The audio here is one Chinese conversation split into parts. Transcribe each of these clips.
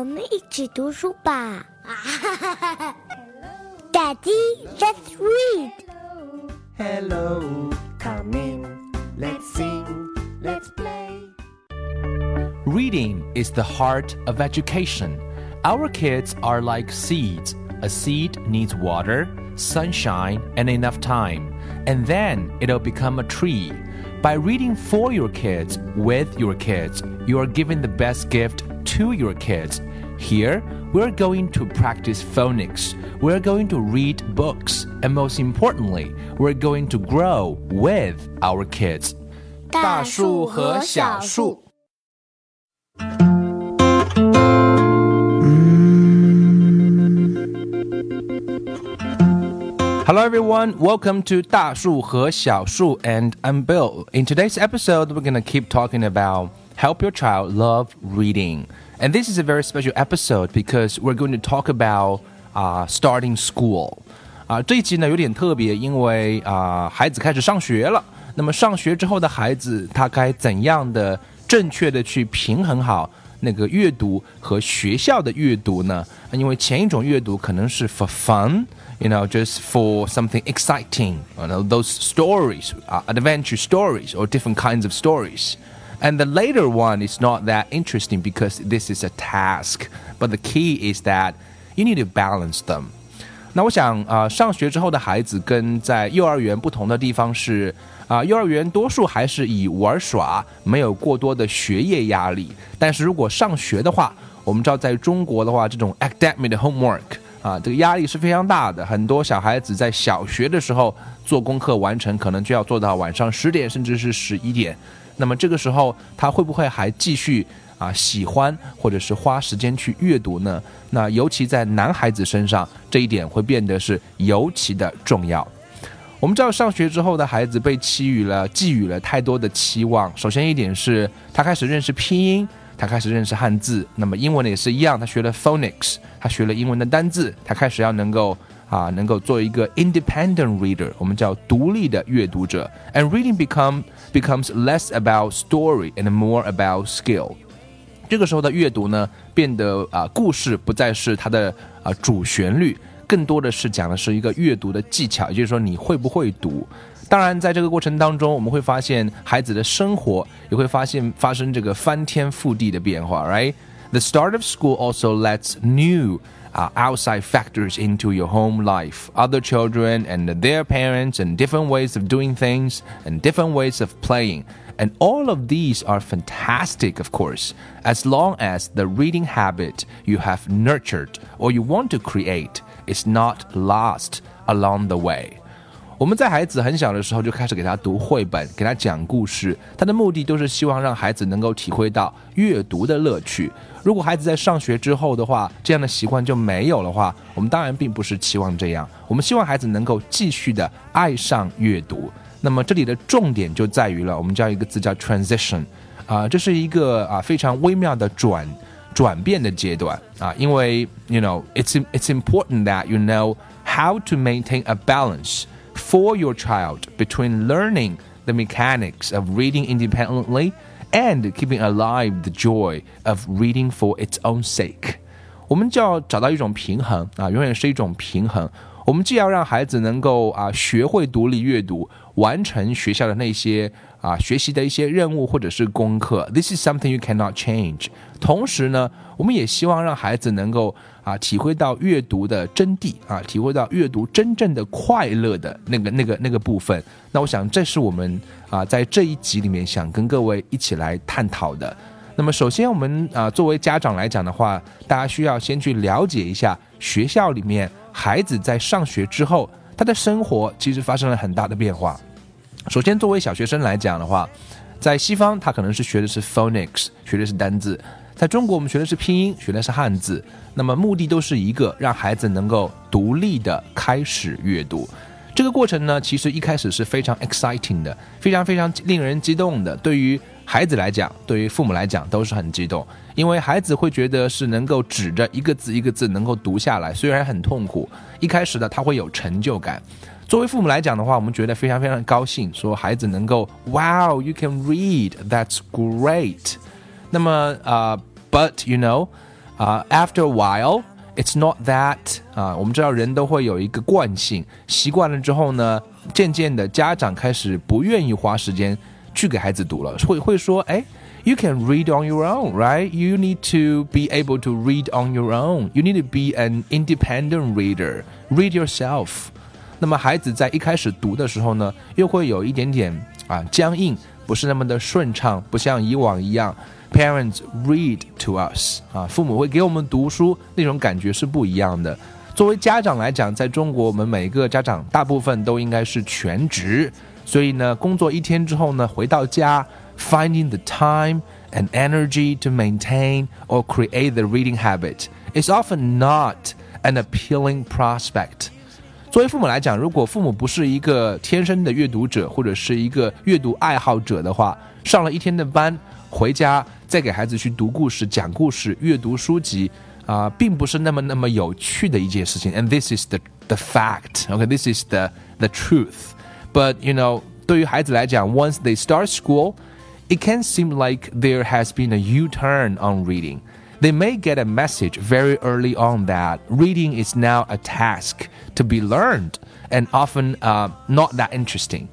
我们一起读书吧。Daddy, let's read. Hello, come in. Let's sing, let's play. Reading is the heart of education. Our kids are like seeds. A seed needs water, sunshine, and enough time, and then it'll become a tree. By reading for your kids, with your kids, you are giving the best gift to your kids. Here, we're going to practice phonics. We're going to read books. And most importantly, we're going to grow with our kids. 大树和小树。 Hello everyone, welcome to 大树和小树 and I'm Bill. In today's episode, we're going to keep talking about help your child love reading. And this is a very special episode because we're going to talk about uh, starting school. 啊、这一集呢有点特别，因为啊、孩子开始上学了。那么上学之后的孩子，他该怎样的正确的去平衡好那个阅读和学校的阅读呢？因为前一种阅读可能是 for fun。you know, just for something exciting, you know, those stories, uh, adventure stories, or different kinds of stories. And the later one is not that interesting because this is a task. But the key is that you need to balance them. 那我想啊、上学之后的孩子跟在幼儿园不同的地方是啊、幼儿园多数还是以玩耍，没有过多的学业压力。但是如果上学的话，我们知道在中国的话，这种 academic homework 啊，这个压力是非常大的。很多小孩子在小学的时候做功课完成，可能就要做到晚上十点，甚至是十一点。那么这个时候，他会不会还继续啊喜欢或者是花时间去阅读呢？那尤其在男孩子身上，这一点会变得是尤其的重要。我们知道，上学之后的孩子被寄予了寄予了太多的期望。首先一点是，他开始认识拼音，他开始认识汉字。那么英文呢也是一样，他学了 phonics，他学了英文的单字，他开始要能够啊，能够做一个 independent reader，我们叫独立的阅读者。And reading become becomes less about story and more about skill。这个时候的阅读呢，变得啊、故事不再是它的啊、主旋律，更多的是讲的是一个阅读的技巧，也就是说你会不会读。当然，在这个过程当中，我们会发现孩子的生活也会发现发生这个翻天覆地的变化，right? The start of school also lets new uh, outside factors into your home life, other children and their parents, and different ways of doing things, and different ways of playing. And all of these are fantastic, of course, as long as the reading habit you have nurtured or you want to create is not lost along the way. 我们在孩子很小的时候就开始给他读绘本，给他讲故事，他的目的都是希望让孩子能够体会到阅读的乐趣。如果孩子在上学之后的话，这样的习惯就没有的话，我们当然并不是期望这样，我们希望孩子能够继续的爱上阅读。那么这里的重点就在于了，我们叫一个字叫 transition，啊、这是一个啊、非常微妙的转转变的阶段啊，因为 you know it's it's important that you know how to maintain a balance for your child between learning the mechanics of reading independently and keeping alive the joy of reading for its own sake. 我们就要找到一种平衡啊，永远是一种平衡。我们既要让孩子能够啊学会独立阅读，完成学校的那些啊学习的一些任务或者是功课，this is something you cannot change。同时呢，我们也希望让孩子能够 啊体会到阅读的真谛啊，体会到阅读真正的快乐的那个那个那个部分。那我想这是我们啊在这一集里面想跟各位一起来探讨的。那么，首先我们啊、作为家长来讲的话，大家需要先去了解一下学校里面孩子在上学之后，他的生活其实发生了很大的变化。首先，作为小学生来讲的话，在西方他可能是学的是 phonics，学的是单字；在中国我们学的是拼音，学的是汉字。那么目的都是一个，让孩子能够独立的开始阅读。这个过程呢，其实一开始是非常 exciting 的，非常非常令人激动的。对于孩子来讲，对于父母来讲都是很激动，因为孩子会觉得是能够指着一个字一个字能够读下来，虽然很痛苦，一开始呢他会有成就感。作为父母来讲的话，我们觉得非常非常高兴，说孩子能够 Wow，you can read，that's great。那么啊、u t you know。 啊、a f t e r a while。It's not that 啊，我们知道人都会有一个惯性，习惯了之后呢，渐渐的家长开始不愿意花时间去给孩子读了，会会说，哎，You can read on your own, right? You need to be able to read on your own. You need to be an independent reader. Read yourself. 那么孩子在一开始读的时候呢，又会有一点点啊僵硬，不是那么的顺畅，不像以往一样。 Parents read to us 啊，父母会给我们读书，那种感觉是不一样的。作为家长来讲，在中国，我们每一个家长大部分都应该是全职，所以呢，工作一天之后呢，回到家，finding the time and energy to maintain or create the reading habit is often not an appealing prospect。作为父母来讲，如果父母不是一个天生的阅读者，或者是一个阅读爱好者的话，上了一天的班，回家。再给孩子去读故事、讲故事、阅读书籍啊、呃，并不是那么那么有趣的一件事情。And this is the the fact. Okay, this is the the truth. But you know, 对于孩子来讲，once they start school, it can seem like there has been a U-turn on reading. They may get a message very early on that reading is now a task to be learned and often uh, not that interesting.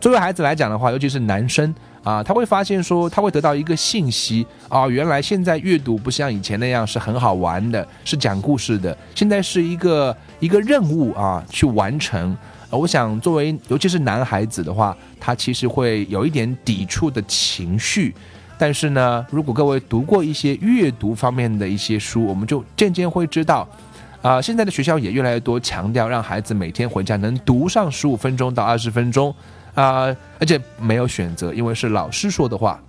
作为孩子来讲的话，尤其是男生。 啊，他会发现说，他会得到一个信息啊，原来现在阅读不像以前那样是很好玩的，是讲故事的，现在是一个一个任务啊，去完成。我想，作为尤其是男孩子的话，他其实会有一点抵触的情绪。但是呢，如果各位读过一些阅读方面的一些书，我们就渐渐会知道，啊，现在的学校也越来越多强调让孩子每天回家能读上十五分钟到二十分钟。啊，而且没有选择，因为是老师说的话。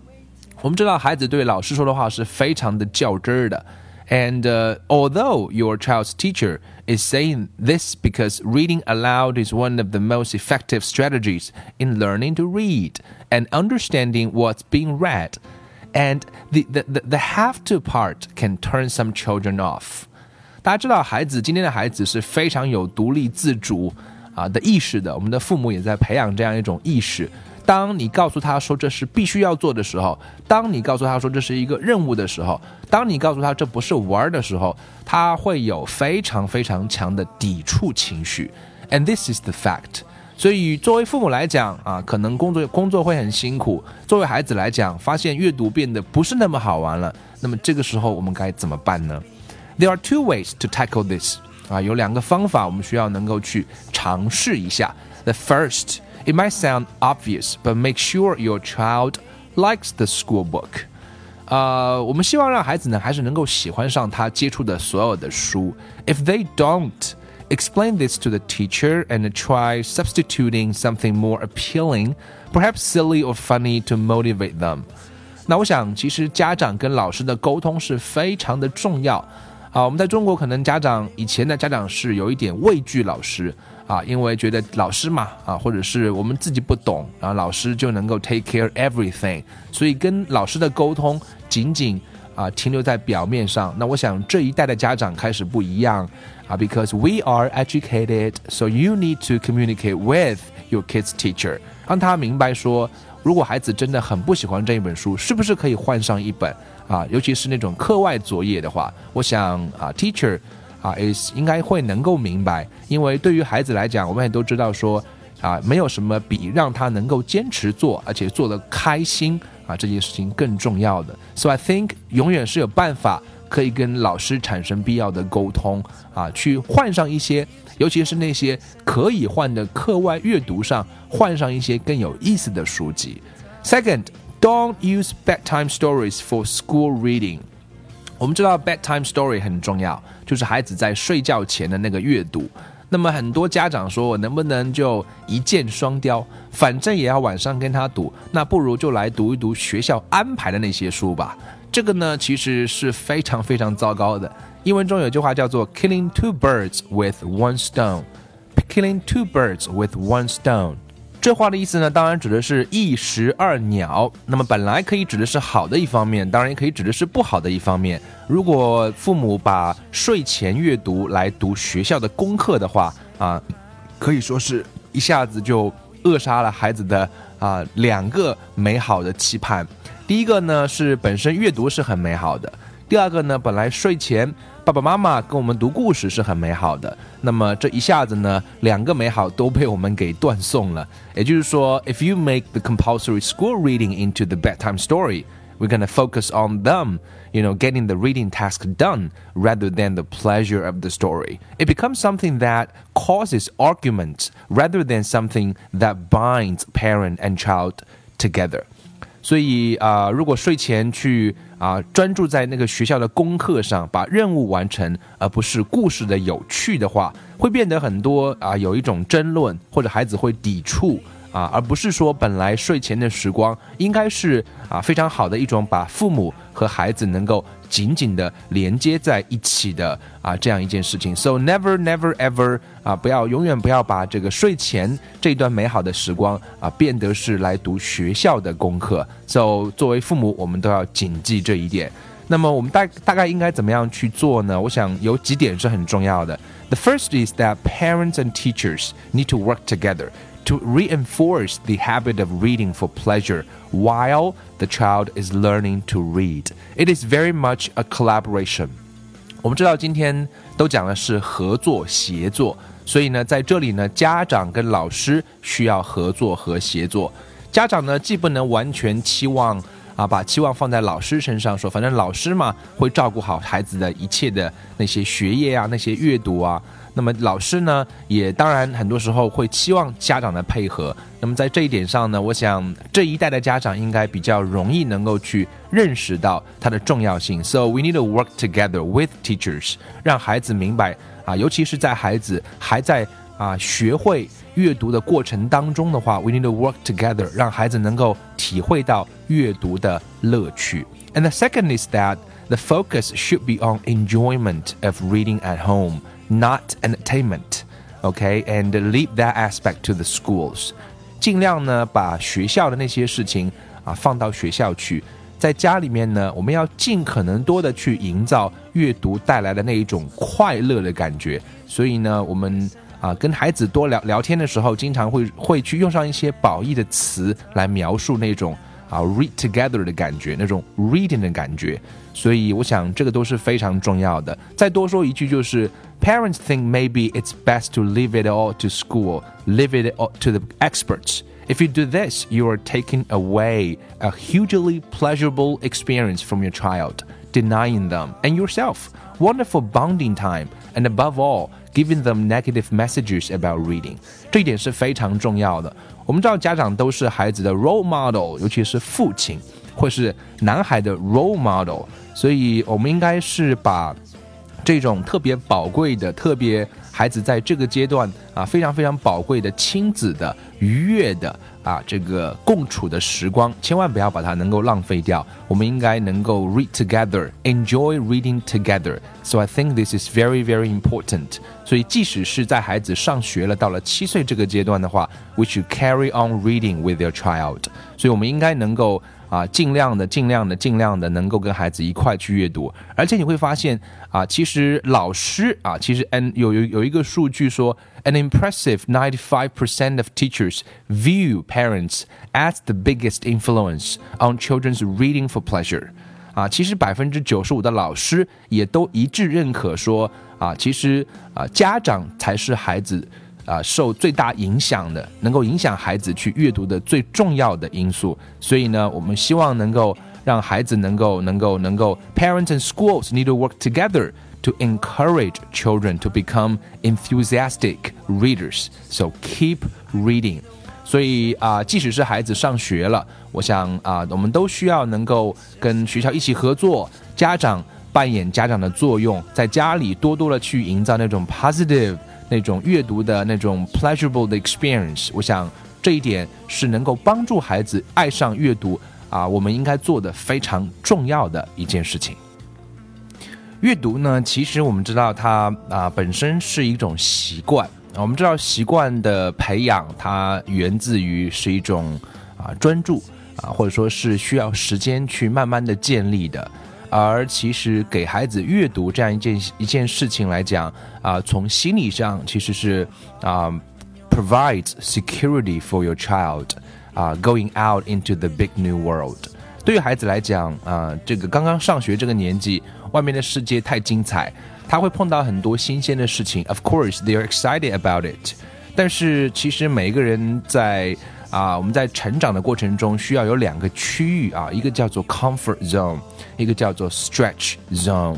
我们知道孩子对老师说的话是非常的较真儿的。And uh, although your child's teacher is saying this because reading aloud is one of the most effective strategies in learning to read and understanding what's being read, and the, the, the, the have to part can turn some children off. 大家知道，孩子今天的孩子是非常有独立自主。 啊的意识的，我们的父母也在培养这样一种意识。当你告诉他说这是必须要做的时候，当你告诉他说这是一个任务的时候，当你告诉他这不是玩儿的时候，他会有非常非常强的抵触情绪。And this is the fact。所以作为父母来讲啊，可能工作工作会很辛苦；作为孩子来讲，发现阅读变得不是那么好玩了。那么这个时候我们该怎么办呢？There are two ways to tackle this。啊，有两个方法我们需要能够去尝试一下。The first, it might sound obvious, but make sure your child likes the school book. 呃，我们希望让孩子呢，还是能够喜欢上他接触的所有的书。If they don't, explain this to the teacher and try substituting something more appealing, perhaps silly or funny to motivate them. 那我想，其实家长跟老师的沟通是非常的重要。 啊，我们在中国可能家长以前的家长是有一点畏惧老师啊，因为觉得老师嘛啊，或者是我们自己不懂，然后老师就能够 take care everything，所以跟老师的沟通仅仅啊停留在表面上。那我想这一代的家长开始不一样啊，because we are educated，so you need to communicate with your kids teacher，让他明白说，如果孩子真的很不喜欢这一本书，是不是可以换上一本？啊，尤其是那种课外作业的话，我想啊，teacher 啊，is 应该会能够明白，因为对于孩子来讲，我们也都知道说，啊，没有什么比让他能够坚持做，而且做得开心啊这件事情更重要的。So I think 永远是有办法可以跟老师产生必要的沟通啊，去换上一些，尤其是那些可以换的课外阅读上，换上一些更有意思的书籍。Second。Don't use bedtime stories for school reading。我们知道 bedtime story 很重要，就是孩子在睡觉前的那个阅读。那么很多家长说，我能不能就一箭双雕，反正也要晚上跟他读，那不如就来读一读学校安排的那些书吧。这个呢，其实是非常非常糟糕的。英文中有句话叫做 “killing two birds with one stone”。Killing two birds with one stone。这话的意思呢，当然指的是一石二鸟。那么本来可以指的是好的一方面，当然也可以指的是不好的一方面。如果父母把睡前阅读来读学校的功课的话，啊，可以说是一下子就扼杀了孩子的啊两个美好的期盼。第一个呢是本身阅读是很美好的。第二个呢，本来睡前爸爸妈妈跟我们读故事是很美好的，那么这一下子呢，两个美好都被我们给断送了。也就是说，if you make the compulsory school reading into the bedtime story。we're going to focus on them, you know, getting the reading task done rather than the pleasure of the story. It becomes something that causes arguments rather than something that binds parent and child together. 所以啊、呃，如果睡前去 啊、专注在那个学校的功课上，把任务完成，而不是故事的有趣的话，会变得很多啊、有一种争论，或者孩子会抵触。啊，而不是说本来睡前的时光应该是啊非常好的一种把父母和孩子能够紧紧的连接在一起的啊这样一件事情。So never never ever 啊不要永远不要把这个睡前这段美好的时光啊变得是来读学校的功课。So 作为父母，我们都要谨记这一点。那么我们大大概应该怎么样去做呢？我想有几点是很重要的。The first is that parents and teachers need to work together to reinforce the habit of reading for pleasure while the child is learning to read. It is very much a collaboration. 我们知道今天都讲的是合作协作，所以呢，在这里呢，家长跟老师需要合作和协作。家长呢，既不能完全期望啊，把期望放在老师身上，说反正老师嘛会照顾好孩子的一切的那些学业啊，那些阅读啊。那么老师呢，也当然很多时候会期望家长的配合。那么在这一点上呢，我想这一代的家长应该比较容易能够去认识到它的重要性。So we need to work together with teachers，让孩子明白啊，尤其是在孩子还在啊学会阅读的过程当中的话，we need to work together，让孩子能够体会到阅读的乐趣。And the second is that the focus should be on enjoyment of reading at home Not entertainment. Okay, and leave that aspect to the schools. 尽量呢把学校的那些事情啊放到学校去，在家里面呢，我们要尽可能多的去营造阅读带来的那一种快乐的感觉。所以呢，我们啊跟孩子多聊聊天的时候，经常会会去用上一些褒义的词来描述那种。啊，read together 的感觉，那种 reading 的感觉，所以我想这个都是非常重要的。再多说一句，就是 parents think maybe it's best to leave it all to school, leave it all to the experts. If you do this, you are taking away a hugely pleasurable experience from your child, denying them and yourself wonderful bonding time, and above all, giving them negative messages about reading. 这一点是非常重要的。我们知道家长都是孩子的 role model，尤其是父亲，或是男孩的 role model，所以我们应该是把这种特别宝贵的、特别孩子在这个阶段啊非常非常宝贵的亲子的愉悦的啊这个共处的时光，千万不要把它能够浪费掉。我们应该能够 read together, enjoy reading together. So I think this is very very important. 所以即使是在孩子上学了，到了七岁这个阶段的话，we should carry on reading with your child. 所以我们应该能够。啊，尽量的、尽量的、尽量的，能够跟孩子一块去阅读。而且你会发现啊，其实老师啊，其实 n 有有有一个数据说，an impressive ninety five percent of teachers view parents as the biggest influence on children's reading for pleasure。啊，其实百分之九十五的老师也都一致认可说，啊，其实啊，家长才是孩子。啊，受最大影响的，能够影响孩子去阅读的最重要的因素。所以呢，我们希望能够让孩子能够、能够、能够，parents and schools need to work together to encourage children to become enthusiastic readers. So keep reading. 所以啊，即使是孩子上学了，我想啊，我们都需要能够跟学校一起合作，家长扮演家长的作用，在家里多多的去营造那种 positive。那种阅读的那种 pleasurable 的 experience，我想这一点是能够帮助孩子爱上阅读啊，我们应该做的非常重要的一件事情。阅读呢，其实我们知道它啊本身是一种习惯，我们知道习惯的培养它源自于是一种啊专注啊，或者说是需要时间去慢慢的建立的。而其实给孩子阅读这样一件一件事情来讲啊，从心理上其实是啊，provide security for your child 啊，going out into the big new world。对于孩子来讲啊，这个刚刚上学这个年纪，外面的世界太精彩，他会碰到很多新鲜的事情。Of course, they are excited about it。但是其实每一个人在啊，我们在成长的过程中需要有两个区域啊，一个叫做 comfort zone，一个叫做 stretch zone。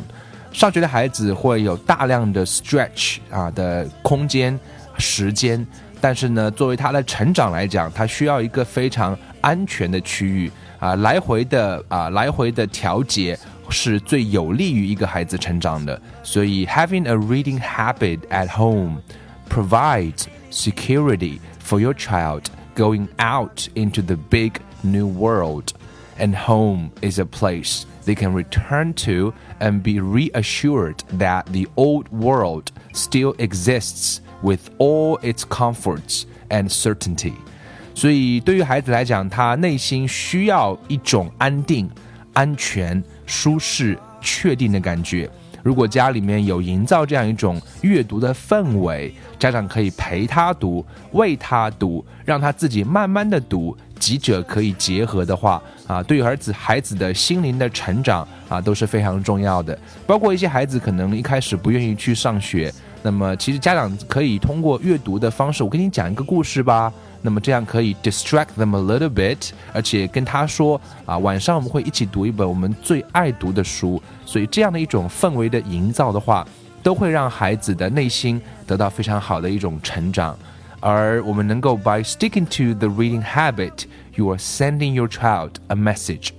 上学的孩子会有大量的 stretch 啊的空间时间，但是呢，作为他的成长来讲，他需要一个非常安全的区域啊，来回的啊来回的调节是最有利于一个孩子成长的。所以，having a reading habit at home provides security for your child going out into the big new world, and home is a place they can return to and be reassured that the old world still exists with all its comforts and certainty. 所以，对于孩子来讲，他内心需要一种安定、安全、舒适、确定的感觉。如果家里面有营造这样一种阅读的氛围，家长可以陪他读、为他读，让他自己慢慢的读。 几者可以结合的话啊，对于儿子孩子的心灵的成长啊都是非常重要的。包括一些孩子可能一开始不愿意去上学，那么其实家长可以通过阅读的方式，我跟你讲一个故事吧。那么这样可以 distract them a little bit，而且跟他说啊，晚上我们会一起读一本我们最爱读的书。所以这样的一种氛围的营造的话，都会让孩子的内心得到非常好的一种成长。而我们能够 by sticking to the reading habit, you are sending your child a message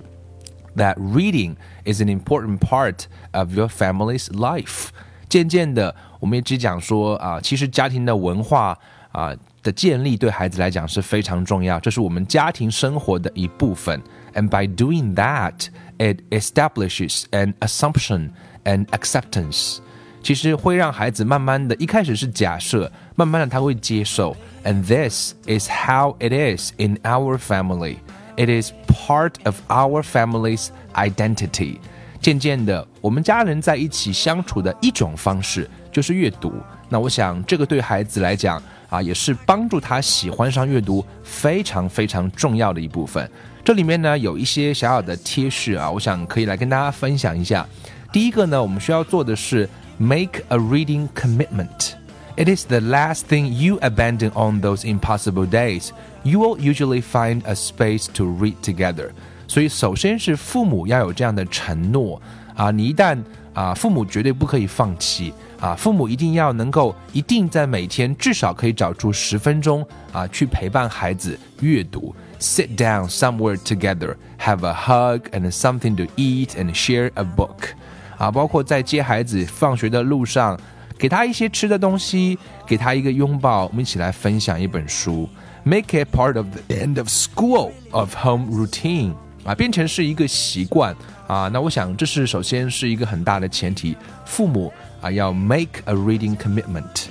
that reading is an important part of your family's life. 渐渐的，我们也只讲说啊，其实家庭的文化啊的建立对孩子来讲是非常重要，这是我们家庭生活的一部分。And by doing that, it establishes an assumption and acceptance. 其实会让孩子慢慢的，一开始是假设，慢慢的他会接受。And this is how it is in our family. It is part of our family's identity. 渐渐的，我们家人在一起相处的一种方式就是阅读。那我想，这个对孩子来讲啊，也是帮助他喜欢上阅读非常非常重要的一部分。这里面呢，有一些小小的贴士啊，我想可以来跟大家分享一下。第一个呢，我们需要做的是 make a reading commitment. It is the last thing you abandon on those impossible days. You will usually find a space to read together. 所以，首先是父母要有这样的承诺啊，你一旦啊，父母绝对不可以放弃啊，父母一定要能够一定在每天至少可以找出十分钟啊，去陪伴孩子阅读。Sit down somewhere together, have a hug and something to eat, and share a book. 啊，包括在接孩子放学的路上。给他一些吃的东西，给他一个拥抱，我们一起来分享一本书，make it part of the end of school of home routine 啊，变成是一个习惯啊。那我想这是首先是一个很大的前提，父母啊要 make a reading commitment。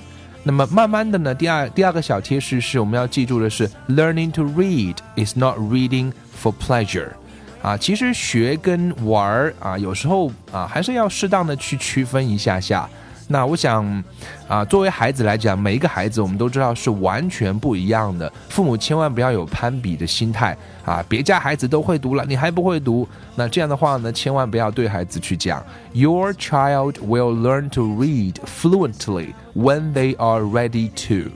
那么慢慢的呢，第二第二个小贴士是我们要记住的是，learning to read is not reading for pleasure 啊。其实学跟玩儿啊，有时候啊还是要适当的去区分一下下。那我想，啊，作为孩子来讲，每一个孩子我们都知道是完全不一样的。父母千万不要有攀比的心态啊！别家孩子都会读了，你还不会读？那这样的话呢，千万不要对孩子去讲。Your child will learn to read fluently when they are ready to。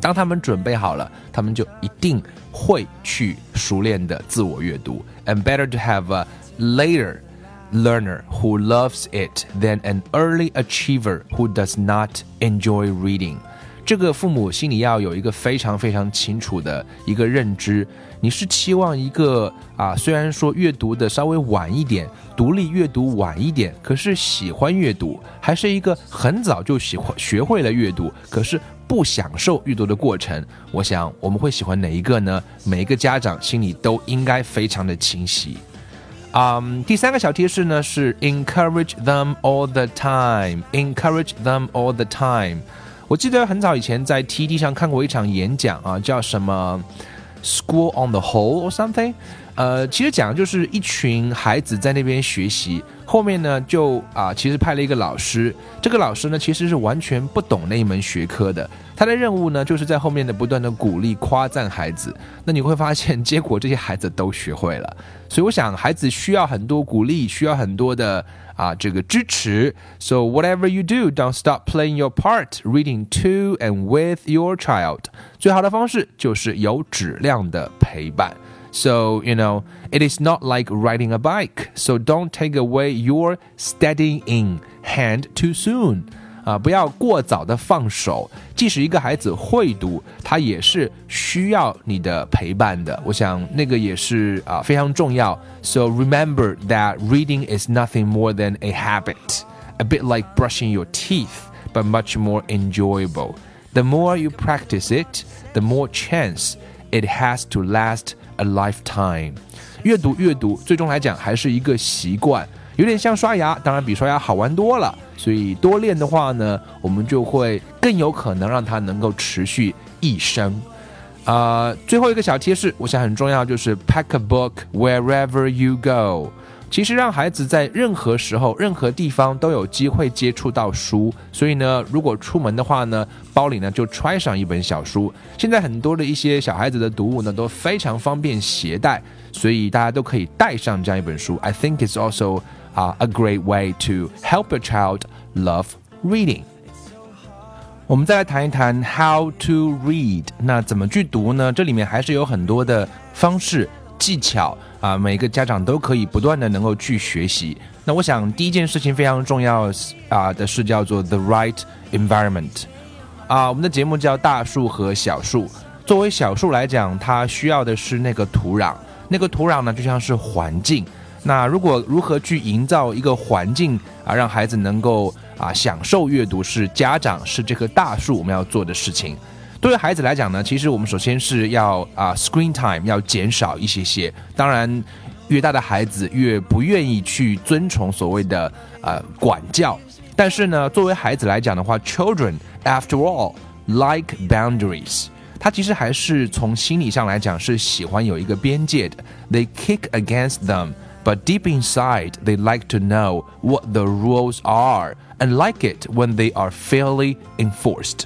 当他们准备好了，他们就一定会去熟练的自我阅读。And better to have a later。learner who loves it than an early achiever who does not enjoy reading。这个父母心里要有一个非常非常清楚的一个认知，你是期望一个啊，虽然说阅读的稍微晚一点，独立阅读晚一点，可是喜欢阅读，还是一个很早就喜欢学会了阅读，可是不享受阅读的过程。我想我们会喜欢哪一个呢？每一个家长心里都应该非常的清晰。啊、um,，第三个小贴士呢是 encourage them all the time，encourage them all the time。我记得很早以前在 T D 上看过一场演讲啊，叫什么 School on the Whole or something。呃，其实讲的就是一群孩子在那边学习，后面呢就啊，其实派了一个老师，这个老师呢其实是完全不懂那一门学科的，他的任务呢就是在后面的不断的鼓励夸赞孩子，那你会发现结果这些孩子都学会了，所以我想孩子需要很多鼓励，需要很多的啊这个支持，so whatever you do, don't stop playing your part, reading to and with your child，最好的方式就是有质量的陪伴。So, you know, it is not like riding a bike. So don't take away your steadying hand too soon. 啊，不要过早的放手。即使一个孩子会读，他也是需要你的陪伴的。我想那个也是啊非常重要。So remember that reading is nothing more than a habit, a bit like brushing your teeth, but much more enjoyable. The more you practice it, the more chance it has to last a lifetime，阅读阅读，最终来讲还是一个习惯，有点像刷牙，当然比刷牙好玩多了。所以多练的话呢，我们就会更有可能让它能够持续一生。啊，最后一个小贴士，我想很重要，就是 pack a book wherever you go。其实让孩子在任何时候、任何地方都有机会接触到书，所以呢，如果出门的话呢，包里呢就揣上一本小书。现在很多的一些小孩子的读物呢都非常方便携带，所以大家都可以带上这样一本书。I think it's also 啊 a great way to help a child love reading。我们再来谈一谈 how to read，那怎么去读呢？这里面还是有很多的方式。技巧啊，每个家长都可以不断的能够去学习。那我想第一件事情非常重要啊的是叫做 the right environment 啊，我们的节目叫大树和小树。作为小树来讲，它需要的是那个土壤，那个土壤呢就像是环境。那如果如何去营造一个环境啊，让孩子能够啊享受阅读，是家长是这棵大树我们要做的事情。对于孩子来讲呢，其实我们首先是要啊，screen time 要减少一些些。当然，越大的孩子越不愿意去遵从所谓的呃管教。但是呢，作为孩子来讲的话，children after all like boundaries。他其实还是从心理上来讲是喜欢有一个边界的。They kick against them, but deep inside they like to know what the rules are and like it when they are fairly enforced.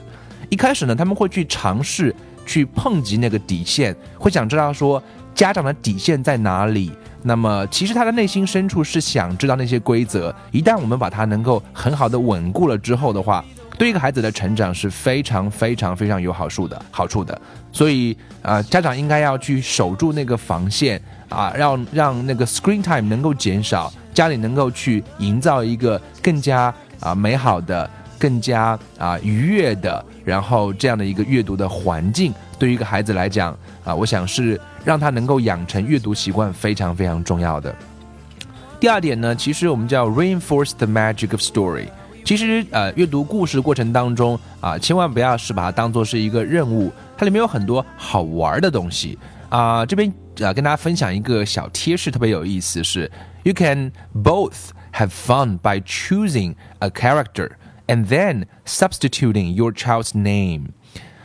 一开始呢，他们会去尝试去碰击那个底线，会想知道说家长的底线在哪里。那么其实他的内心深处是想知道那些规则。一旦我们把它能够很好的稳固了之后的话，对一个孩子的成长是非常非常非常有好处的好处的。所以啊，家长应该要去守住那个防线啊，让让那个 screen time 能够减少，家里能够去营造一个更加啊美好的。更加啊愉悦的，然后这样的一个阅读的环境，对于一个孩子来讲啊，我想是让他能够养成阅读习惯非常非常重要的。第二点呢，其实我们叫 reinforce the magic of story。其实呃，阅读故事过程当中啊，千万不要是把它当做是一个任务，它里面有很多好玩的东西啊。这边啊，跟大家分享一个小贴士，特别有意思是，you can both have fun by choosing a character。And then substituting your child's name.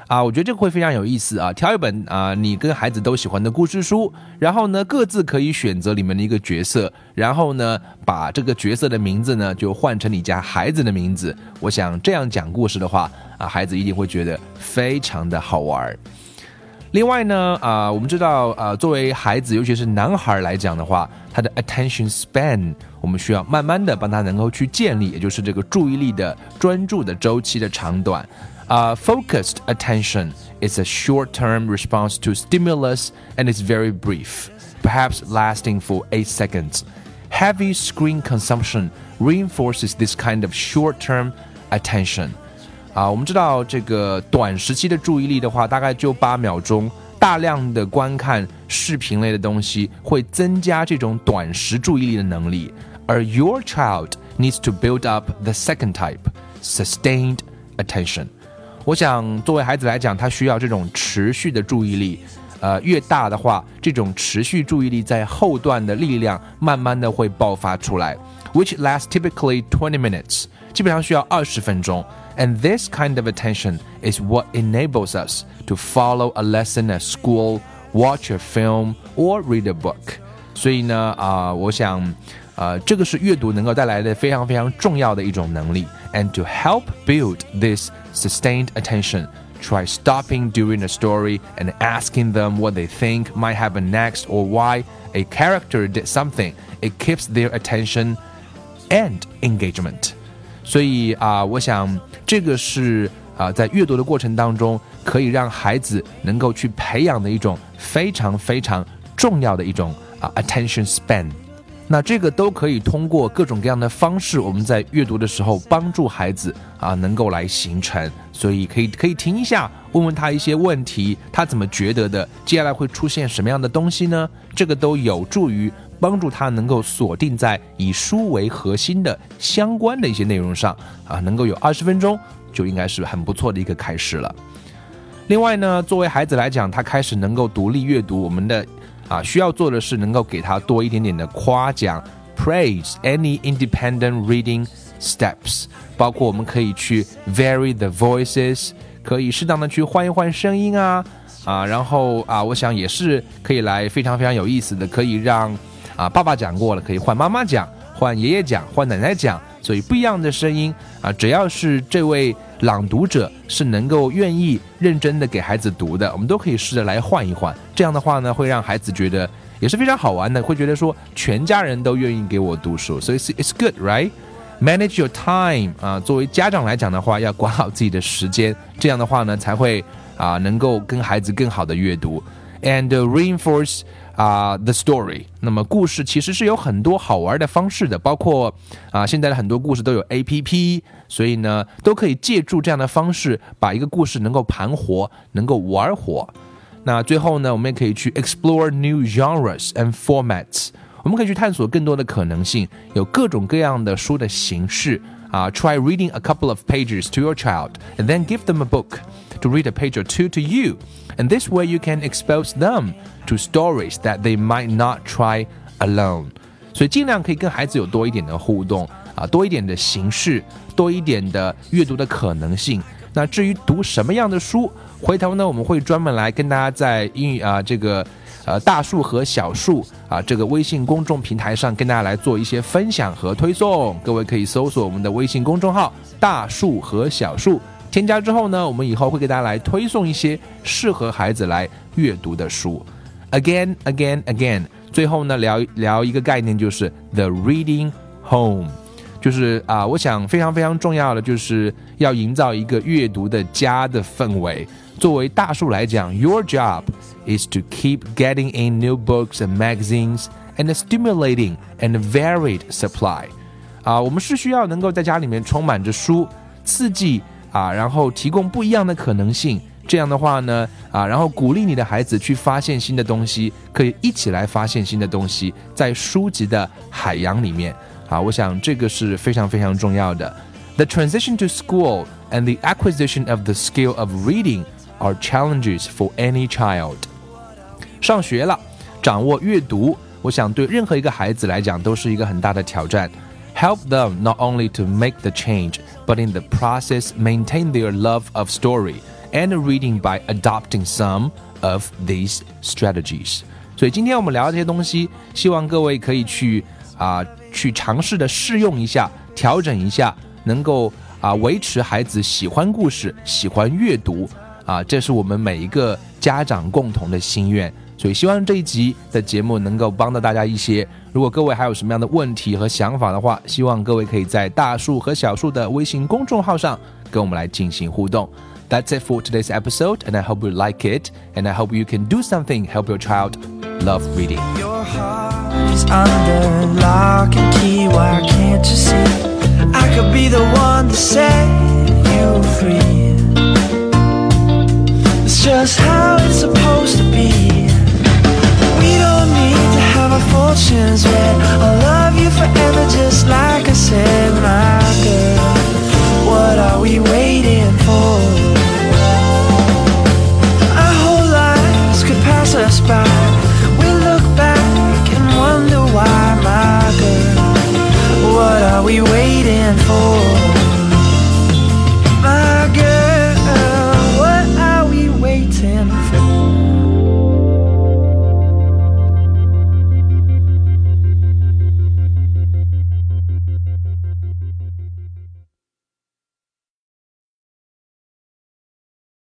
啊，我觉得这个会非常有意思啊！挑一本啊，你跟孩子都喜欢的故事书，然后呢，各自可以选择里面的一个角色，然后呢，把这个角色的名字呢就换成你家孩子的名字。我想这样讲故事的话啊，孩子一定会觉得非常的好玩。另外呢，啊，我们知道，啊，作为孩子，尤其是男孩来讲的话，他的 attention span，我们需要慢慢的帮他能够去建立，也就是这个注意力的专注的周期的长短。啊，focused attention is a short-term response to stimulus and is very brief, perhaps lasting for eight seconds. Heavy screen consumption reinforces this kind of short-term attention. 啊，我们知道这个短时期的注意力的话，大概就八秒钟。大量的观看视频类的东西会增加这种短时注意力的能力，而 your child needs to build up the second type, sustained attention。我想，作为孩子来讲，他需要这种持续的注意力。呃，越大的话，这种持续注意力在后段的力量慢慢的会爆发出来，which lasts typically twenty minutes，基本上需要二十分钟。And this kind of attention is what enables us to follow a lesson at school watch a film or read a book。所以呢，啊、我想，呃，这个是阅读能够带来的非常非常重要的一种能力。And to help build this sustained attention, try stopping during a story and asking them what they think might happen next or why a character did something. It keeps their attention and engagement. 所以啊、我想这个是啊、在阅读的过程当中，可以让孩子能够去培养的一种非常非常重要的一种啊、attention span。那这个都可以通过各种各样的方式，我们在阅读的时候帮助孩子啊能够来形成。所以可以可以听一下，问问他一些问题，他怎么觉得的？接下来会出现什么样的东西呢？这个都有助于帮助他能够锁定在以书为核心的相关的一些内容上啊，能够有二十分钟，就应该是很不错的一个开始了。另外呢，作为孩子来讲，他开始能够独立阅读，我们的啊需要做的是能够给他多一点点的夸奖，praise any independent reading steps，包括我们可以去 vary the voices，可以适当的去换一换声音啊啊，然后啊，我想也是可以来非常非常有意思的，可以让啊爸爸讲过了，可以换妈妈讲，换爷爷讲，换奶奶讲。所以不一样的声音啊，只要是这位朗读者是能够愿意认真的给孩子读的，我们都可以试着来换一换。这样的话呢，会让孩子觉得也是非常好玩的，会觉得说全家人都愿意给我读书，所以 it's it's good, right? Manage your time 啊，作为家长来讲的话，要管好自己的时间，这样的话呢，才会啊能够跟孩子更好的阅读，and reinforce 啊、the story。那么故事其实是有很多好玩的方式的，包括啊、现在的很多故事都有 A P P，所以呢都可以借助这样的方式，把一个故事能够盘活，能够玩火。那最后呢，我们也可以去 explore new genres and formats。我们可以去探索更多的可能性，有各种各样的书的形式 啊。Try reading a couple of pages to your child, and then give them a book to read a page or two to you. And this way, you can expose them to stories that they might not try alone. 所以尽量可以跟孩子有多一点的互动啊，多一点的形式，多一点的阅读的可能性。那至于读什么样的书，回头呢我们会专门来跟大家在英语啊这个 呃大树和小树啊这个微信公众平台上跟大家来做一些分享和推送。各位可以搜索我们的微信公众号“大树和小树”，添加之后呢，我们以后会给大家来推送一些适合孩子来阅读的书。Again, again, again。最后呢，聊聊一个概念，就是 the reading home。就是啊，我想非常非常重要的，就是要营造一个阅读的家的氛围。作为大树来讲，Your job is to keep getting in new books and magazines and a stimulating and varied supply。啊，我们是需要能够在家里面充满着书，刺激啊，然后提供不一样的可能性。这样的话呢，啊，然后鼓励你的孩子去发现新的东西，可以一起来发现新的东西，在书籍的海洋里面。啊，我想这个是非常非常重要的。The transition to school and the acquisition of the skill of reading are challenges for any child. 上学了，掌握阅读，我想对任何一个孩子来讲都是一个很大的挑战。Help them not only to make the change, but in the process maintain their love of story and reading by adopting some of these strategies. 所以今天我们聊的这些东西，希望各位可以去啊、去尝试的试用一下，调整一下，能够啊、维持孩子喜欢故事、喜欢阅读 啊，这是我们每一个家长共同的心愿。所以希望这一集的节目能够帮到大家一些。如果各位还有什么样的问题和想法的话，希望各位可以在大树和小树的微信公众号上跟我们来进行互动。That's it for today's episode, and I hope you like it, and I hope you can do something help your child love reading. Your heart is under lock and key. Why can't you see? I could be the one to set you free. Just how it's supposed to be. We don't need to have our fortunes read. I'll love you forever, just like I said, my girl. What are we waiting for? Our whole lives could pass us by.